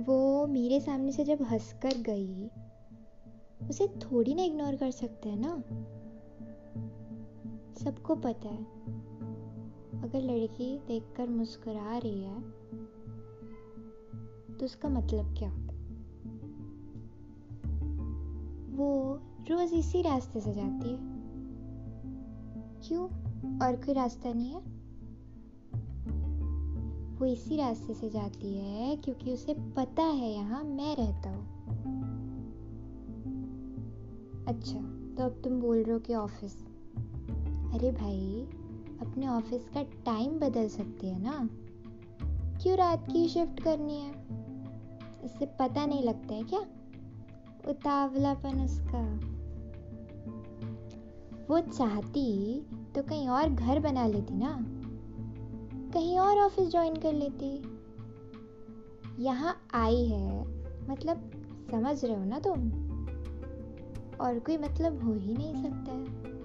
सामने से जब हंस कर गई, उसे थोड़ी ना इग्नोर कर सकते हैं ना? सबको पता है, अगर लड़की देखकर मुस्कुरा रही है तो उसका मतलब क्या होता है? वो रोज इसी रास्ते से जाती है। क्यों? और कोई रास्ता नहीं है? वो इसी रास्ते से जाती है क्योंकि उसे पता है यहाँ मैं रहता हूँ। अच्छा तो अब तुम बोल रहे हो कि ऑफ़िस। अरे भाई, अपने ऑफ़िस का टाइम बदल सकती है ना? क्यों रात की शिफ्ट करनी है? इससे पता नहीं लगता है क्या? उतावलापन उसका। वो चाहती तो कहीं और घर बना लेती ना? कहीं और ऑफ़िस ज्वाइन कर लेती। यहाँ आई है मतलब समझ रहे हो ना तुम? और कोई मतलब हो ही नहीं सकता। है